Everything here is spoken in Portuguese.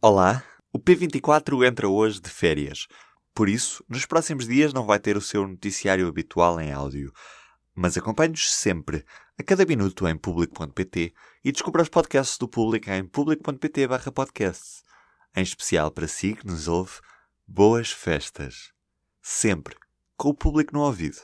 Olá, o P24 entra hoje de férias. Por isso, nos próximos dias não vai ter o seu noticiário habitual em áudio. Mas acompanhe-nos sempre, a cada minuto em público.pt e descubra os podcasts do Público em público.pt/podcasts. Em especial para si que nos ouve, boas festas. Sempre, com o público no ouvido.